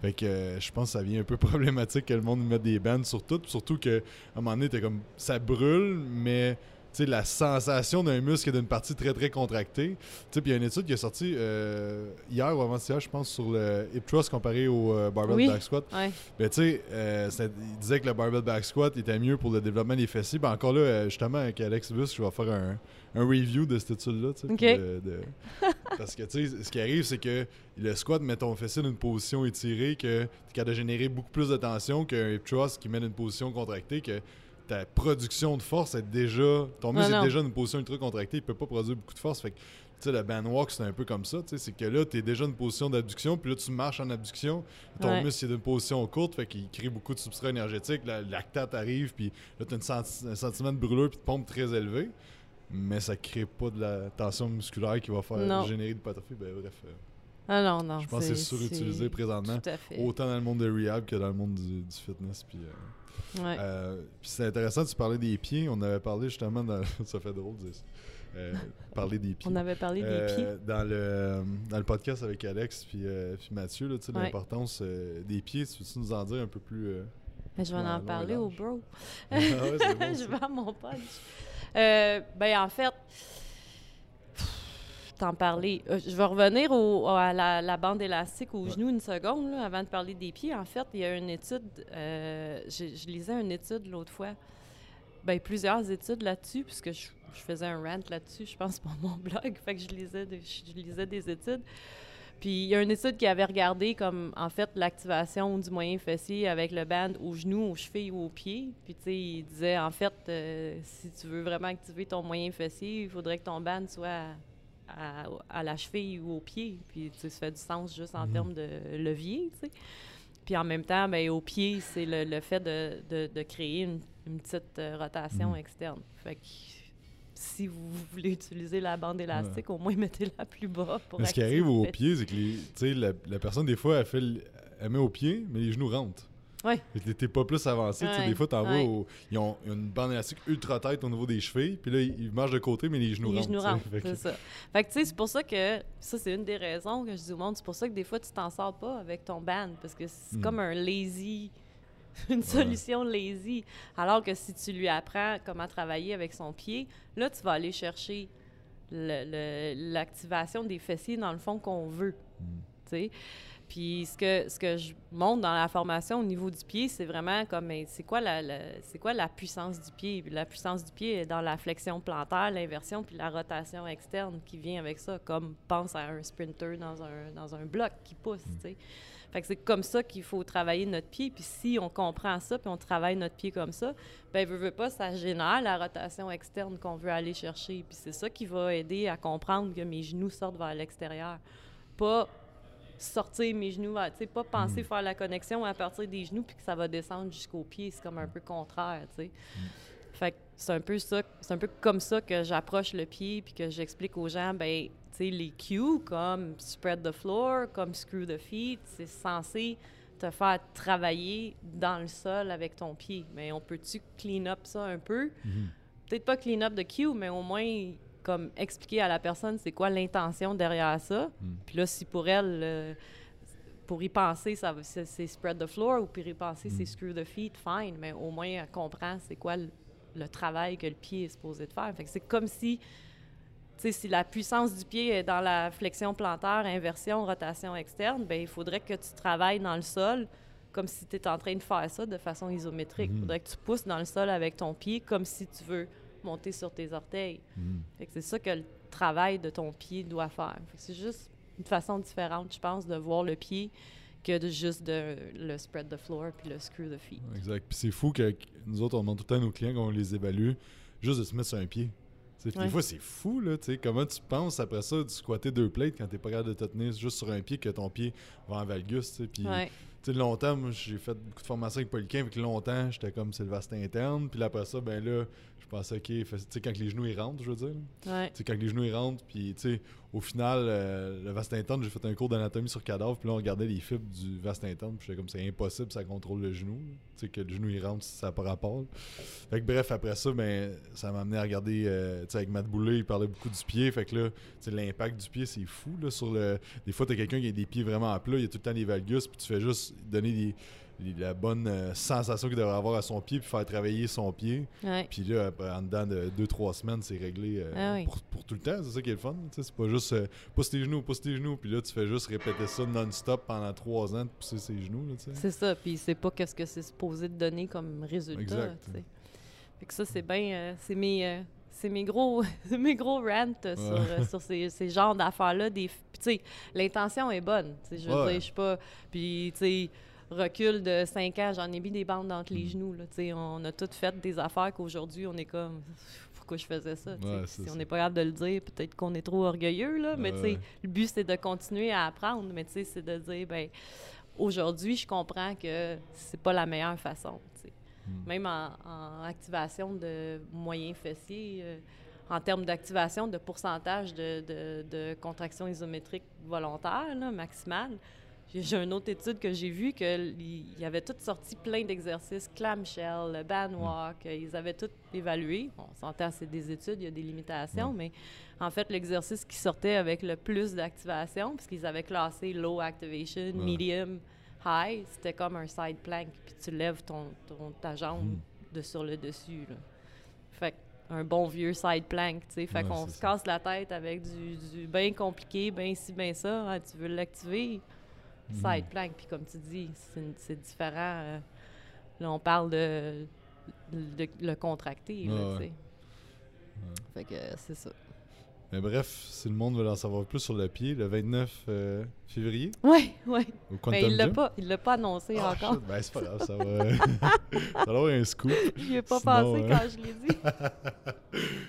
[SPEAKER 1] Fait que euh, je pense que ça vient un peu problématique que le monde mette des bandes sur tout, surtout qu'à un moment donné, t'es comme, ça brûle, mais sais, la sensation d'un muscle et d'une partie très très contractée. Puis il y a une étude qui est sortie euh, hier ou avant-hier, je pense, sur le hip thrust comparé au euh, barbell back squat.
[SPEAKER 2] Ouais.
[SPEAKER 1] Ben, euh, il disait que le barbell back squat était mieux pour le développement des fessiers. Ben, encore là, justement, avec Alex Bus, je vais faire un, un review de cette étude-là. Parce que, tu sais, ce qui arrive, c'est que le squat met ton fessier dans une position étirée que tu capable de générer beaucoup plus de tension qu'un hip thrust qui met dans une position contractée que ta production de force est déjà. Ton muscle est déjà dans une position ultra contractée, il peut pas produire beaucoup de force. Fait que, tu sais, le band walk, c'est un peu comme ça. C'est que là, tu es déjà dans une position d'abduction, puis là, tu marches en abduction. Ton muscle est dans une position courte, fait qu'il crée beaucoup de substrat énergétique. La lactate arrive, puis là, tu as un sentiment de brûlure puis de pompe très élevé. Mais ça crée pas de la tension musculaire qui va faire générer de l'hypertrophie. Ben, bref. Euh,
[SPEAKER 2] ah non, non.
[SPEAKER 1] Je pense que c'est surutilisé présentement. Autant dans le monde de rehab que dans le monde du, fitness. Puis, euh, euh, puis c'est intéressant, tu parlais des pieds. On avait parlé justement, dans, ça fait drôle de dire ça. Euh, parler des pieds.
[SPEAKER 2] On avait parlé des euh, pieds.
[SPEAKER 1] Dans le, dans le podcast avec Alex puis, puis Mathieu, là, l'importance des pieds, tu veux nous en dire un peu plus.
[SPEAKER 2] Ben, je vais en parler au bro. Ah je vais à mon punch. ben, en fait, t'en parler. Euh, je vais revenir à la, bande élastique au genou une seconde, avant de parler des pieds. En fait, il y a une étude, euh, je, lisais une étude l'autre fois, ben, plusieurs études là-dessus, puisque je, faisais un rant là-dessus, je pense, pour mon blog, fait que je lisais, je lisais des études. Puis il y a une étude qui avait regardé comme en fait l'activation du moyen fessier avec le band au genou, aux chevilles ou aux pieds. Puis tu sais, il disait en fait, euh, si tu veux vraiment activer ton moyen fessier, il faudrait que ton band soit à, la cheville ou au pied. Puis, ça fait du sens juste en mhm. termes de levier, tu sais. Puis en même temps, ben, au pied, c'est le, fait de, de, créer une, petite euh, rotation mhm. externe. Fait que si vous voulez utiliser la bande élastique, au moins mettez-la plus bas pour
[SPEAKER 1] Mais ce qui arrive au pied, c'est que la, la, personne, des fois, elle, fait, elle met au pied, mais les genoux rentrent.
[SPEAKER 2] Ouais.
[SPEAKER 1] T'es pas plus avancé. Des fois, t'en vois, ils ont une bande élastique ultra tête au niveau des chevilles, puis là, ils marchent de côté, mais les genoux
[SPEAKER 2] les
[SPEAKER 1] Genoux
[SPEAKER 2] rentrent c'est ça. Fait que, tu sais, c'est pour ça que, ça, c'est une des raisons que je dis au monde, c'est pour ça que des fois, tu t'en sors pas avec ton band, parce que c'est hmm. comme un lazy une solution lazy. Alors que si tu lui apprends comment travailler avec son pied, là, tu vas aller chercher l'activation des fessiers dans le fond qu'on veut. Hmm. Tu sais? Puis ce que, ce que je montre dans la formation au niveau du pied, c'est vraiment comme c'est quoi la, c'est quoi la puissance du pied? la puissance du pied est dans la flexion plantaire, l'inversion, puis la rotation externe qui vient avec ça, comme pense à un sprinter dans un, dans un bloc qui pousse. Mm. Fait que c'est comme ça qu'il faut travailler notre pied. Puis si on comprend ça, puis on travaille notre pied comme ça, ben veut, veut pas, ça génère la rotation externe qu'on veut aller chercher. Puis c'est ça qui va aider à comprendre que mes genoux sortent vers l'extérieur. Pas sortir mes genoux, tu sais, pas penser mm. faire la connexion à partir des genoux puis que ça va descendre jusqu'aux pieds, c'est comme un peu contraire, tu sais. Mm. Fait que c'est un peu ça, c'est un peu comme ça que j'approche le pied puis que j'explique aux gens, ben, tu sais, les cues comme spread the floor, comme screw the feet, c'est censé te faire travailler dans le sol avec ton pied. Mais on peut-tu clean up ça un peu? Mm-hmm. Peut-être pas clean up the cue, mais au moins comme expliquer à la personne c'est quoi l'intention derrière ça. Hmm. Puis là, si pour elle, pour y penser, ça c'est spread the floor ou pour y penser, c'est hmm. screw the feet, fine, mais au moins elle comprend c'est quoi le, travail que le pied est supposé de faire. Fait que c'est comme si, tu sais, si la puissance du pied est dans la flexion plantaire, inversion, rotation externe, ben il faudrait que tu travailles dans le sol comme si tu étais en train de faire ça de façon isométrique. Il hmm. faudrait que tu pousses dans le sol avec ton pied comme si tu veux monter sur tes orteils. Mm. c'est ça que le travail de ton pied doit faire. c'est juste une façon différente, je pense, de voir le pied que de juste de le spread the floor puis le screw the feet.
[SPEAKER 1] Exact. Puis c'est fou que nous autres, on demande tout le temps à nos clients, quand on les évalue, juste de se mettre sur un pied.
[SPEAKER 2] Ouais.
[SPEAKER 1] Des fois, c'est fou, là. t'sais, Comment tu penses après ça de squatter deux plates quand t'es pas capable de te tenir juste sur un pied que ton pied va en valgus. Puis,
[SPEAKER 2] Ouais.
[SPEAKER 1] Sais, longtemps, moi, j'ai fait beaucoup de formations avec Poliquin, avec longtemps, j'étais comme c'est le vaste interne. Puis là, après ça, ben là, je pensais, OK, tu sais, quand les genoux ils rentrent, je veux dire.
[SPEAKER 2] Ouais.
[SPEAKER 1] Tu sais, quand les genoux ils rentrent, puis tu sais, au final, euh, le vaste interne, j'ai fait un cours d'anatomie sur cadavre, puis là, on regardait les fibres du vaste interne, puis j'étais comme, c'est impossible, ça contrôle le genou. Tu sais, que le genou il rentre, ça n'a pas rapport. Fait que bref, après ça, ben, ça m'a amené à regarder, euh, tu sais, avec Matt Boulet, il parlait beaucoup du pied, fait que là, tu sais, l'impact du pied, c'est fou, là, sur le... Des fois, t'as quelqu'un qui a des pieds vraiment à plat, il y a tout le temps des valgus, puis tu fais juste donner les- la bonne euh, sensation qu'il devrait avoir à son pied, puis faire travailler son pied.
[SPEAKER 2] Ouais.
[SPEAKER 1] Puis là, en dedans de 2-3 semaines, c'est réglé euh,
[SPEAKER 2] Ah oui.
[SPEAKER 1] pour, pour tout le temps. C'est ça qui est le fun. C'est pas juste euh, pousse tes genoux, pousse tes genoux. Puis là, tu fais juste répéter ça non-stop pendant 3 ans de pousser ses genoux.
[SPEAKER 2] C'est ça, puis c'est pas qu'est-ce que c'est supposé de donner comme résultat.
[SPEAKER 1] Exact.
[SPEAKER 2] Fait que ça, c'est bien. euh, c'est mes. C'est mes gros, mes gros rants euh, sur, euh, sur ces, ces genres d'affaires-là. Des, tu sais, l'intention est bonne. Je veux
[SPEAKER 1] Ouais.
[SPEAKER 2] dire, je suis pas. Puis, tu sais, recul de 5 ans, j'en ai mis des bandes entre les
[SPEAKER 1] Mm.
[SPEAKER 2] genoux. Là, on a toutes fait des affaires qu'aujourd'hui, on est comme. Pourquoi je faisais ça?
[SPEAKER 1] Ouais,
[SPEAKER 2] si on n'est pas capable de le dire, peut-être qu'on est trop orgueilleux, là, mais
[SPEAKER 1] Ouais.
[SPEAKER 2] le but, c'est de continuer à apprendre. Mais tu sais, c'est de dire, ben aujourd'hui, je comprends que c'est pas la meilleure façon.
[SPEAKER 1] Mm.
[SPEAKER 2] Même en, en activation de moyens fessiers, euh, en termes d'activation de pourcentage de, de, de contraction isométrique volontaire, là, maximale, j'ai une autre étude que j'ai vue qu'il y avait toutes sorti plein d'exercices, clamshell, le band walk, euh, ils avaient tout évalué. On s'entend, c'est des études, il y a des limitations,
[SPEAKER 1] Ouais.
[SPEAKER 2] mais en fait, l'exercice qui sortait avec le plus d'activation, puisqu'ils avaient classé low activation, medium, high, c'était comme un side plank, puis tu lèves ton, ton- ta jambe
[SPEAKER 1] Mm.
[SPEAKER 2] de sur le dessus. Là. Fait un bon vieux side plank, tu sais. Fait
[SPEAKER 1] Ouais,
[SPEAKER 2] qu'on se
[SPEAKER 1] ça.
[SPEAKER 2] casse la tête avec du, du bien compliqué, bien ci, bien ça. Ah, tu veux l'activer?
[SPEAKER 1] Mm.
[SPEAKER 2] Side plank. Puis comme tu dis, c'est différent. euh, là, on parle de, de le contracter, là,
[SPEAKER 1] Ouais,
[SPEAKER 2] sais. Fait que euh, c'est ça.
[SPEAKER 1] Mais bref, si le monde veut en savoir plus sur le pied, le 29 euh, février,
[SPEAKER 2] ouais.
[SPEAKER 1] au
[SPEAKER 2] Mais il l'a
[SPEAKER 1] Gym?
[SPEAKER 2] pas, il l'a pas annoncé
[SPEAKER 1] Ah,
[SPEAKER 2] encore.
[SPEAKER 1] shit, ben, c'est pas grave, ça va. ça va avoir un scoop.
[SPEAKER 2] J'y ai pas
[SPEAKER 1] Sinon,
[SPEAKER 2] pensé
[SPEAKER 1] euh,
[SPEAKER 2] quand je l'ai dit.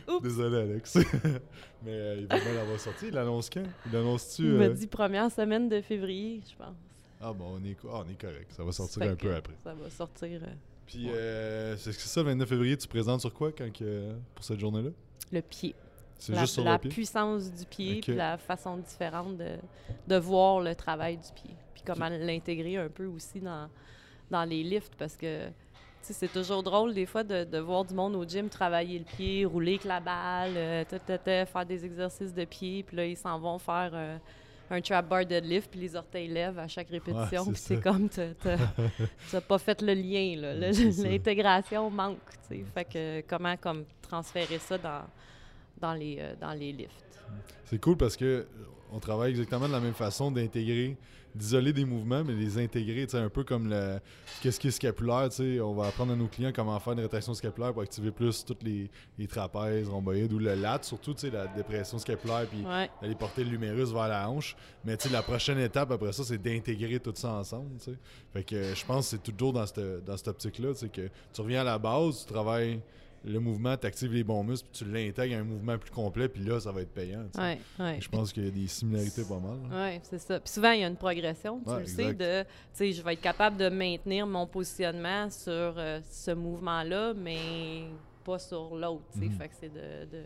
[SPEAKER 2] Oups.
[SPEAKER 1] Désolé, Alex. Mais euh, il va bien l'avoir sorti. Il l'annonce quand? Il l'annonce-tu
[SPEAKER 2] Il m'a
[SPEAKER 1] euh,
[SPEAKER 2] dit première semaine de février, je pense.
[SPEAKER 1] Ah bon, on est, ah, on est correct. Ça va sortir un peu après.
[SPEAKER 2] Ça va sortir euh,
[SPEAKER 1] Puis,
[SPEAKER 2] Ouais.
[SPEAKER 1] c'est ça, le 29 février, tu présentes sur quoi quand pour cette journée-là?
[SPEAKER 2] Le pied.
[SPEAKER 1] C'est
[SPEAKER 2] la,
[SPEAKER 1] juste sur
[SPEAKER 2] la
[SPEAKER 1] le pied?
[SPEAKER 2] puissance du pied, puis la façon différente de, de voir le travail du pied. Puis comment l'intégrer un peu aussi dans, dans les lifts, parce que tu c'est toujours drôle des fois de, de voir du monde au gym travailler le pied, rouler avec la balle, euh, ta, ta, ta, faire des exercices de pied, puis là, ils s'en vont faire euh, un trap bar deadlift, puis les orteils lèvent à chaque répétition, puis c'est comme, t'as t'as- t'as pas fait le lien. L'intégration manque, tu. Fait que comment comme transférer ça dans, dans, les, euh, dans les lifts.
[SPEAKER 1] C'est cool parce que euh, on travaille exactement de la même façon d'intégrer, d'isoler des mouvements, mais les intégrer, un peu comme le qu'est-ce qui est scapulaire, tu sais, on va apprendre à nos clients comment faire une rétraction scapulaire pour activer plus toutes les, les trapèzes, rhomboïdes ou le lat, surtout, tu sais, la dépression scapulaire, puis
[SPEAKER 2] Ouais,
[SPEAKER 1] d'aller porter le lumérus vers la hanche. Mais tu sais, la prochaine étape après ça, c'est d'intégrer tout ça ensemble. tu sais. Fait que je pense que c'est toujours dans cette, dans cette optique-là. que tu reviens à la base, tu travailles le mouvement, tu actives les bons muscles, puis tu l'intègres à un mouvement plus complet, puis là, ça va être payant.
[SPEAKER 2] ouais, ouais.
[SPEAKER 1] Je pense qu'il y a des similarités pas mal.
[SPEAKER 2] Oui, c'est ça. Puis souvent, il y a une progression, tu
[SPEAKER 1] Ouais,
[SPEAKER 2] le sais, de, tu sais, je vais être capable de maintenir mon positionnement sur euh, ce mouvement-là, mais pas sur l'autre, tu sais.
[SPEAKER 1] Mhm.
[SPEAKER 2] Fait que c'est de, de,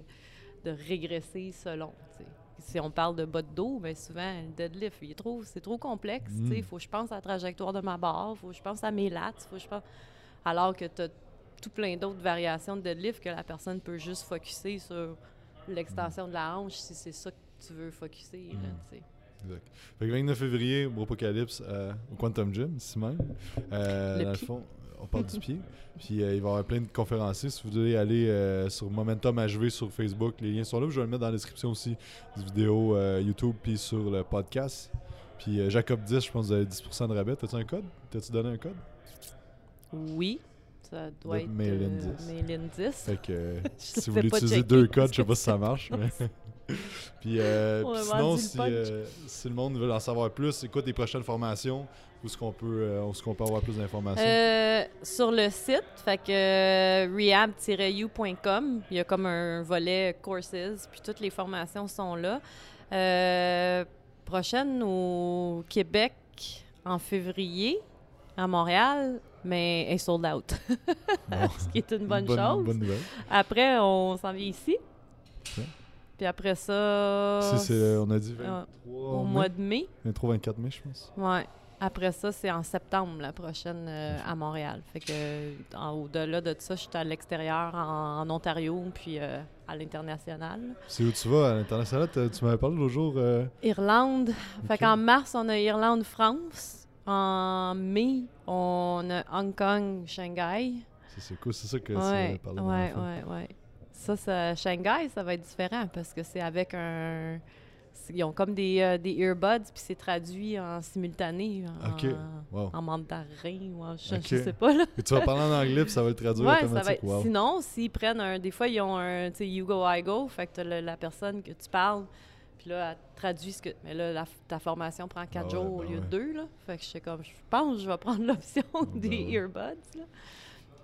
[SPEAKER 2] de régresser selon, tu sais. Si on parle de bas de dos, bien souvent, le deadlift, il est trop, c'est trop complexe, tu sais.
[SPEAKER 1] Mhm.
[SPEAKER 2] Il faut que je pense à la trajectoire de ma barre, il faut que je pense à mes lats, faut que je pense... Alors que tu as tout plein d'autres variations de deadlift que la personne peut juste focuser sur l'extension de la hanche si c'est ça que tu veux focuser, là, sais.
[SPEAKER 1] Exact. Fait que 29 février, Bropocalypse euh, au Quantum Gym, ici même. Euh,
[SPEAKER 2] Le
[SPEAKER 1] dans le fond, on parle du pied. Puis euh, il va y avoir plein de conférenciers. Si vous voulez aller euh, sur Momentum HV sur Facebook, les liens sont là. Je vais le mettre dans la description aussi des vidéos YouTube puis sur le podcast. Puis Jacob 10, je pense que vous avez 10% de rabais. T'as-tu un code? T'as-tu donné un code?
[SPEAKER 2] Oui, ça doit être
[SPEAKER 1] Mail-in
[SPEAKER 2] euh,
[SPEAKER 1] 10.
[SPEAKER 2] Mail-in 10.
[SPEAKER 1] Fait que euh, si vous voulez utiliser deux codes, je sais pas si ça marche. Puis euh, sinon, si, euh, si le monde veut en savoir plus, c'est quoi tes prochaines formations? Où est-ce qu'on peut, euh, qu'on peut avoir plus d'informations?
[SPEAKER 2] Euh, sur le site, fait que euh, rehab-u.com, il y a comme un volet courses, puis toutes les formations sont là. Euh, prochaine au Québec en février, à Montréal, mais elle est sold out,
[SPEAKER 1] Bon.
[SPEAKER 2] ce qui est une bonne, chose.
[SPEAKER 1] Bonne nouvelle.
[SPEAKER 2] Après, on s'en vient ici. Puis après ça,
[SPEAKER 1] Si euh, on a dit
[SPEAKER 2] Ah,
[SPEAKER 1] 23
[SPEAKER 2] au
[SPEAKER 1] mai?
[SPEAKER 2] mois de mai.
[SPEAKER 1] 23-24 mai, je pense.
[SPEAKER 2] Ouais. Après ça, c'est en septembre, la prochaine, euh, à Montréal. Fait que, en- au-delà de ça, je suis à l'extérieur, en, en Ontario, puis euh, à l'international.
[SPEAKER 1] C'est où tu vas à l'international? Tu m'avais parlé l'autre jour. euh,
[SPEAKER 2] Irlande. Fait
[SPEAKER 1] Ok.
[SPEAKER 2] qu'en mars, on a Irlande-France. En mai, on a Hong Kong, Shanghai.
[SPEAKER 1] c'est, cool, c'est ça que tu
[SPEAKER 2] Ouais,
[SPEAKER 1] dernière fois.
[SPEAKER 2] ouais, ouais. Ça, ça, Shanghai, ça va être différent parce que c'est avec un. Ils ont comme des, euh, des earbuds, puis c'est traduit en simultané, en.
[SPEAKER 1] Wow.
[SPEAKER 2] en mandarin ou en. Je,
[SPEAKER 1] Ok.
[SPEAKER 2] je sais pas, là.
[SPEAKER 1] Tu vas parler en anglais, puis ça va le traduire
[SPEAKER 2] Ouais, ça
[SPEAKER 1] automatique.
[SPEAKER 2] va être-
[SPEAKER 1] Wow.
[SPEAKER 2] Sinon, s'ils prennent un. Des fois, ils ont un. Tu sais, You Go, I Go. Fait que le- la personne que tu parles. Puis là, elle traduit ce que. Mais là, la- ta formation prend quatre
[SPEAKER 1] Ah ouais,
[SPEAKER 2] jours au
[SPEAKER 1] ben
[SPEAKER 2] lieu
[SPEAKER 1] ouais.
[SPEAKER 2] de deux. Là. Fait que je sais comme. Je pense que je vais prendre l'option des
[SPEAKER 1] Ben
[SPEAKER 2] earbuds. Là.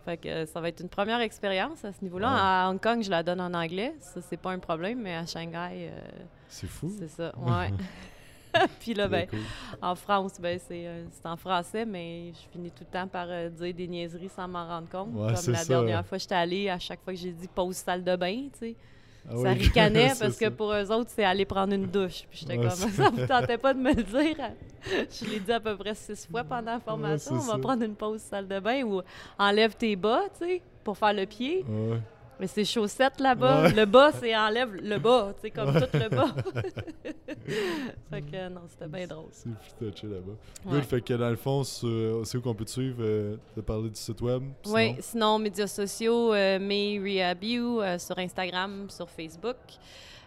[SPEAKER 2] Fait que euh, ça va être une première expérience à ce niveau-là.
[SPEAKER 1] Ouais.
[SPEAKER 2] À Hong Kong, je la donne en anglais. Ça, c'est pas un problème. Mais à Shanghai, euh,
[SPEAKER 1] C'est fou.
[SPEAKER 2] c'est ça. Ouais. Puis là, ben,
[SPEAKER 1] cool.
[SPEAKER 2] en France, ben, c'est euh, c'est en français, mais je finis tout le temps par euh, dire des niaiseries sans m'en rendre compte.
[SPEAKER 1] Ouais,
[SPEAKER 2] Comme la
[SPEAKER 1] ça.
[SPEAKER 2] dernière fois, j'étais allée, à chaque fois que j'ai dit pause salle de bain, tu sais,
[SPEAKER 1] Ah
[SPEAKER 2] ça ricanait parce que pour eux autres, c'est aller prendre une douche. Puis j'étais
[SPEAKER 1] Ouais,
[SPEAKER 2] comme,
[SPEAKER 1] c'est-
[SPEAKER 2] ça vous tentait pas de me le dire. Je l'ai dit à peu près six fois pendant la formation.
[SPEAKER 1] c'est
[SPEAKER 2] On va
[SPEAKER 1] ça.
[SPEAKER 2] prendre une pause salle de bain ou enlève tes bas, tu sais, pour faire le pied.
[SPEAKER 1] Ouais.
[SPEAKER 2] Mais c'est chaussettes là-bas.
[SPEAKER 1] Ouais.
[SPEAKER 2] Le bas, c'est enlève le bas, tu sais, comme
[SPEAKER 1] Ouais.
[SPEAKER 2] tout le bas. fait que non, c'était bien drôle.
[SPEAKER 1] C'est plus touché là-bas.
[SPEAKER 2] Ouais.
[SPEAKER 1] Good, fait que dans le fond, c'est où qu'on peut te suivre? euh, de parler du site web?
[SPEAKER 2] Oui,
[SPEAKER 1] sinon?
[SPEAKER 2] médias sociaux, euh, You, euh, sur Instagram, sur Facebook.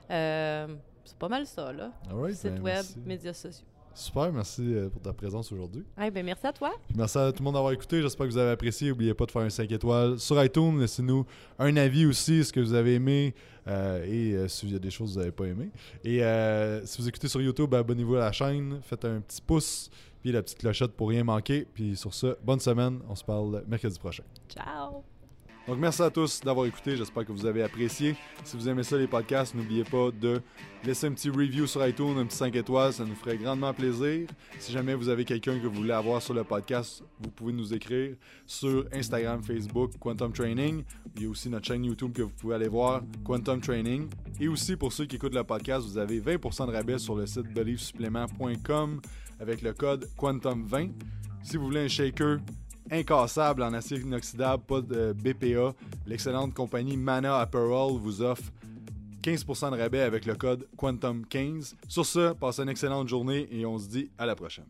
[SPEAKER 2] Euh, c'est pas mal ça, là.
[SPEAKER 1] Alright,
[SPEAKER 2] Site
[SPEAKER 1] ben,
[SPEAKER 2] web,
[SPEAKER 1] merci.
[SPEAKER 2] médias sociaux.
[SPEAKER 1] Super, merci euh, pour ta présence aujourd'hui.
[SPEAKER 2] Eh ben, merci à toi.
[SPEAKER 1] Puis Merci à tout le monde d'avoir écouté. J'espère que vous avez apprécié. N'oubliez pas de faire un 5 étoiles sur iTunes. Laissez-nous un avis aussi, ce que vous avez aimé euh, et euh, s'il y a des choses que vous n'avez pas aimé. Et euh, si vous écoutez sur YouTube, abonnez-vous à la chaîne. Faites un petit pouce puis la petite clochette pour rien manquer. Puis sur ce, bonne semaine. On se parle mercredi prochain.
[SPEAKER 2] Ciao!
[SPEAKER 1] Donc merci à tous d'avoir écouté, j'espère que vous avez apprécié. Si vous aimez ça les podcasts, n'oubliez pas de laisser un petit review sur iTunes, un petit 5 étoiles, ça nous ferait grandement plaisir. Si jamais vous avez quelqu'un que vous voulez avoir sur le podcast, vous pouvez nous écrire sur Instagram, Facebook, Quantum Training. Il y a aussi notre chaîne YouTube que vous pouvez aller voir, Quantum Training. Et aussi pour ceux qui écoutent le podcast, vous avez 20% de rabais sur le site believesupplément.com avec le code Quantum20. Si vous voulez un shaker incassable en acier inoxydable, pas de BPA, l'excellente compagnie Mana Apparel vous offre 15% de rabais avec le code Quantum15. Sur ce, passez une excellente journée et on se dit à la prochaine.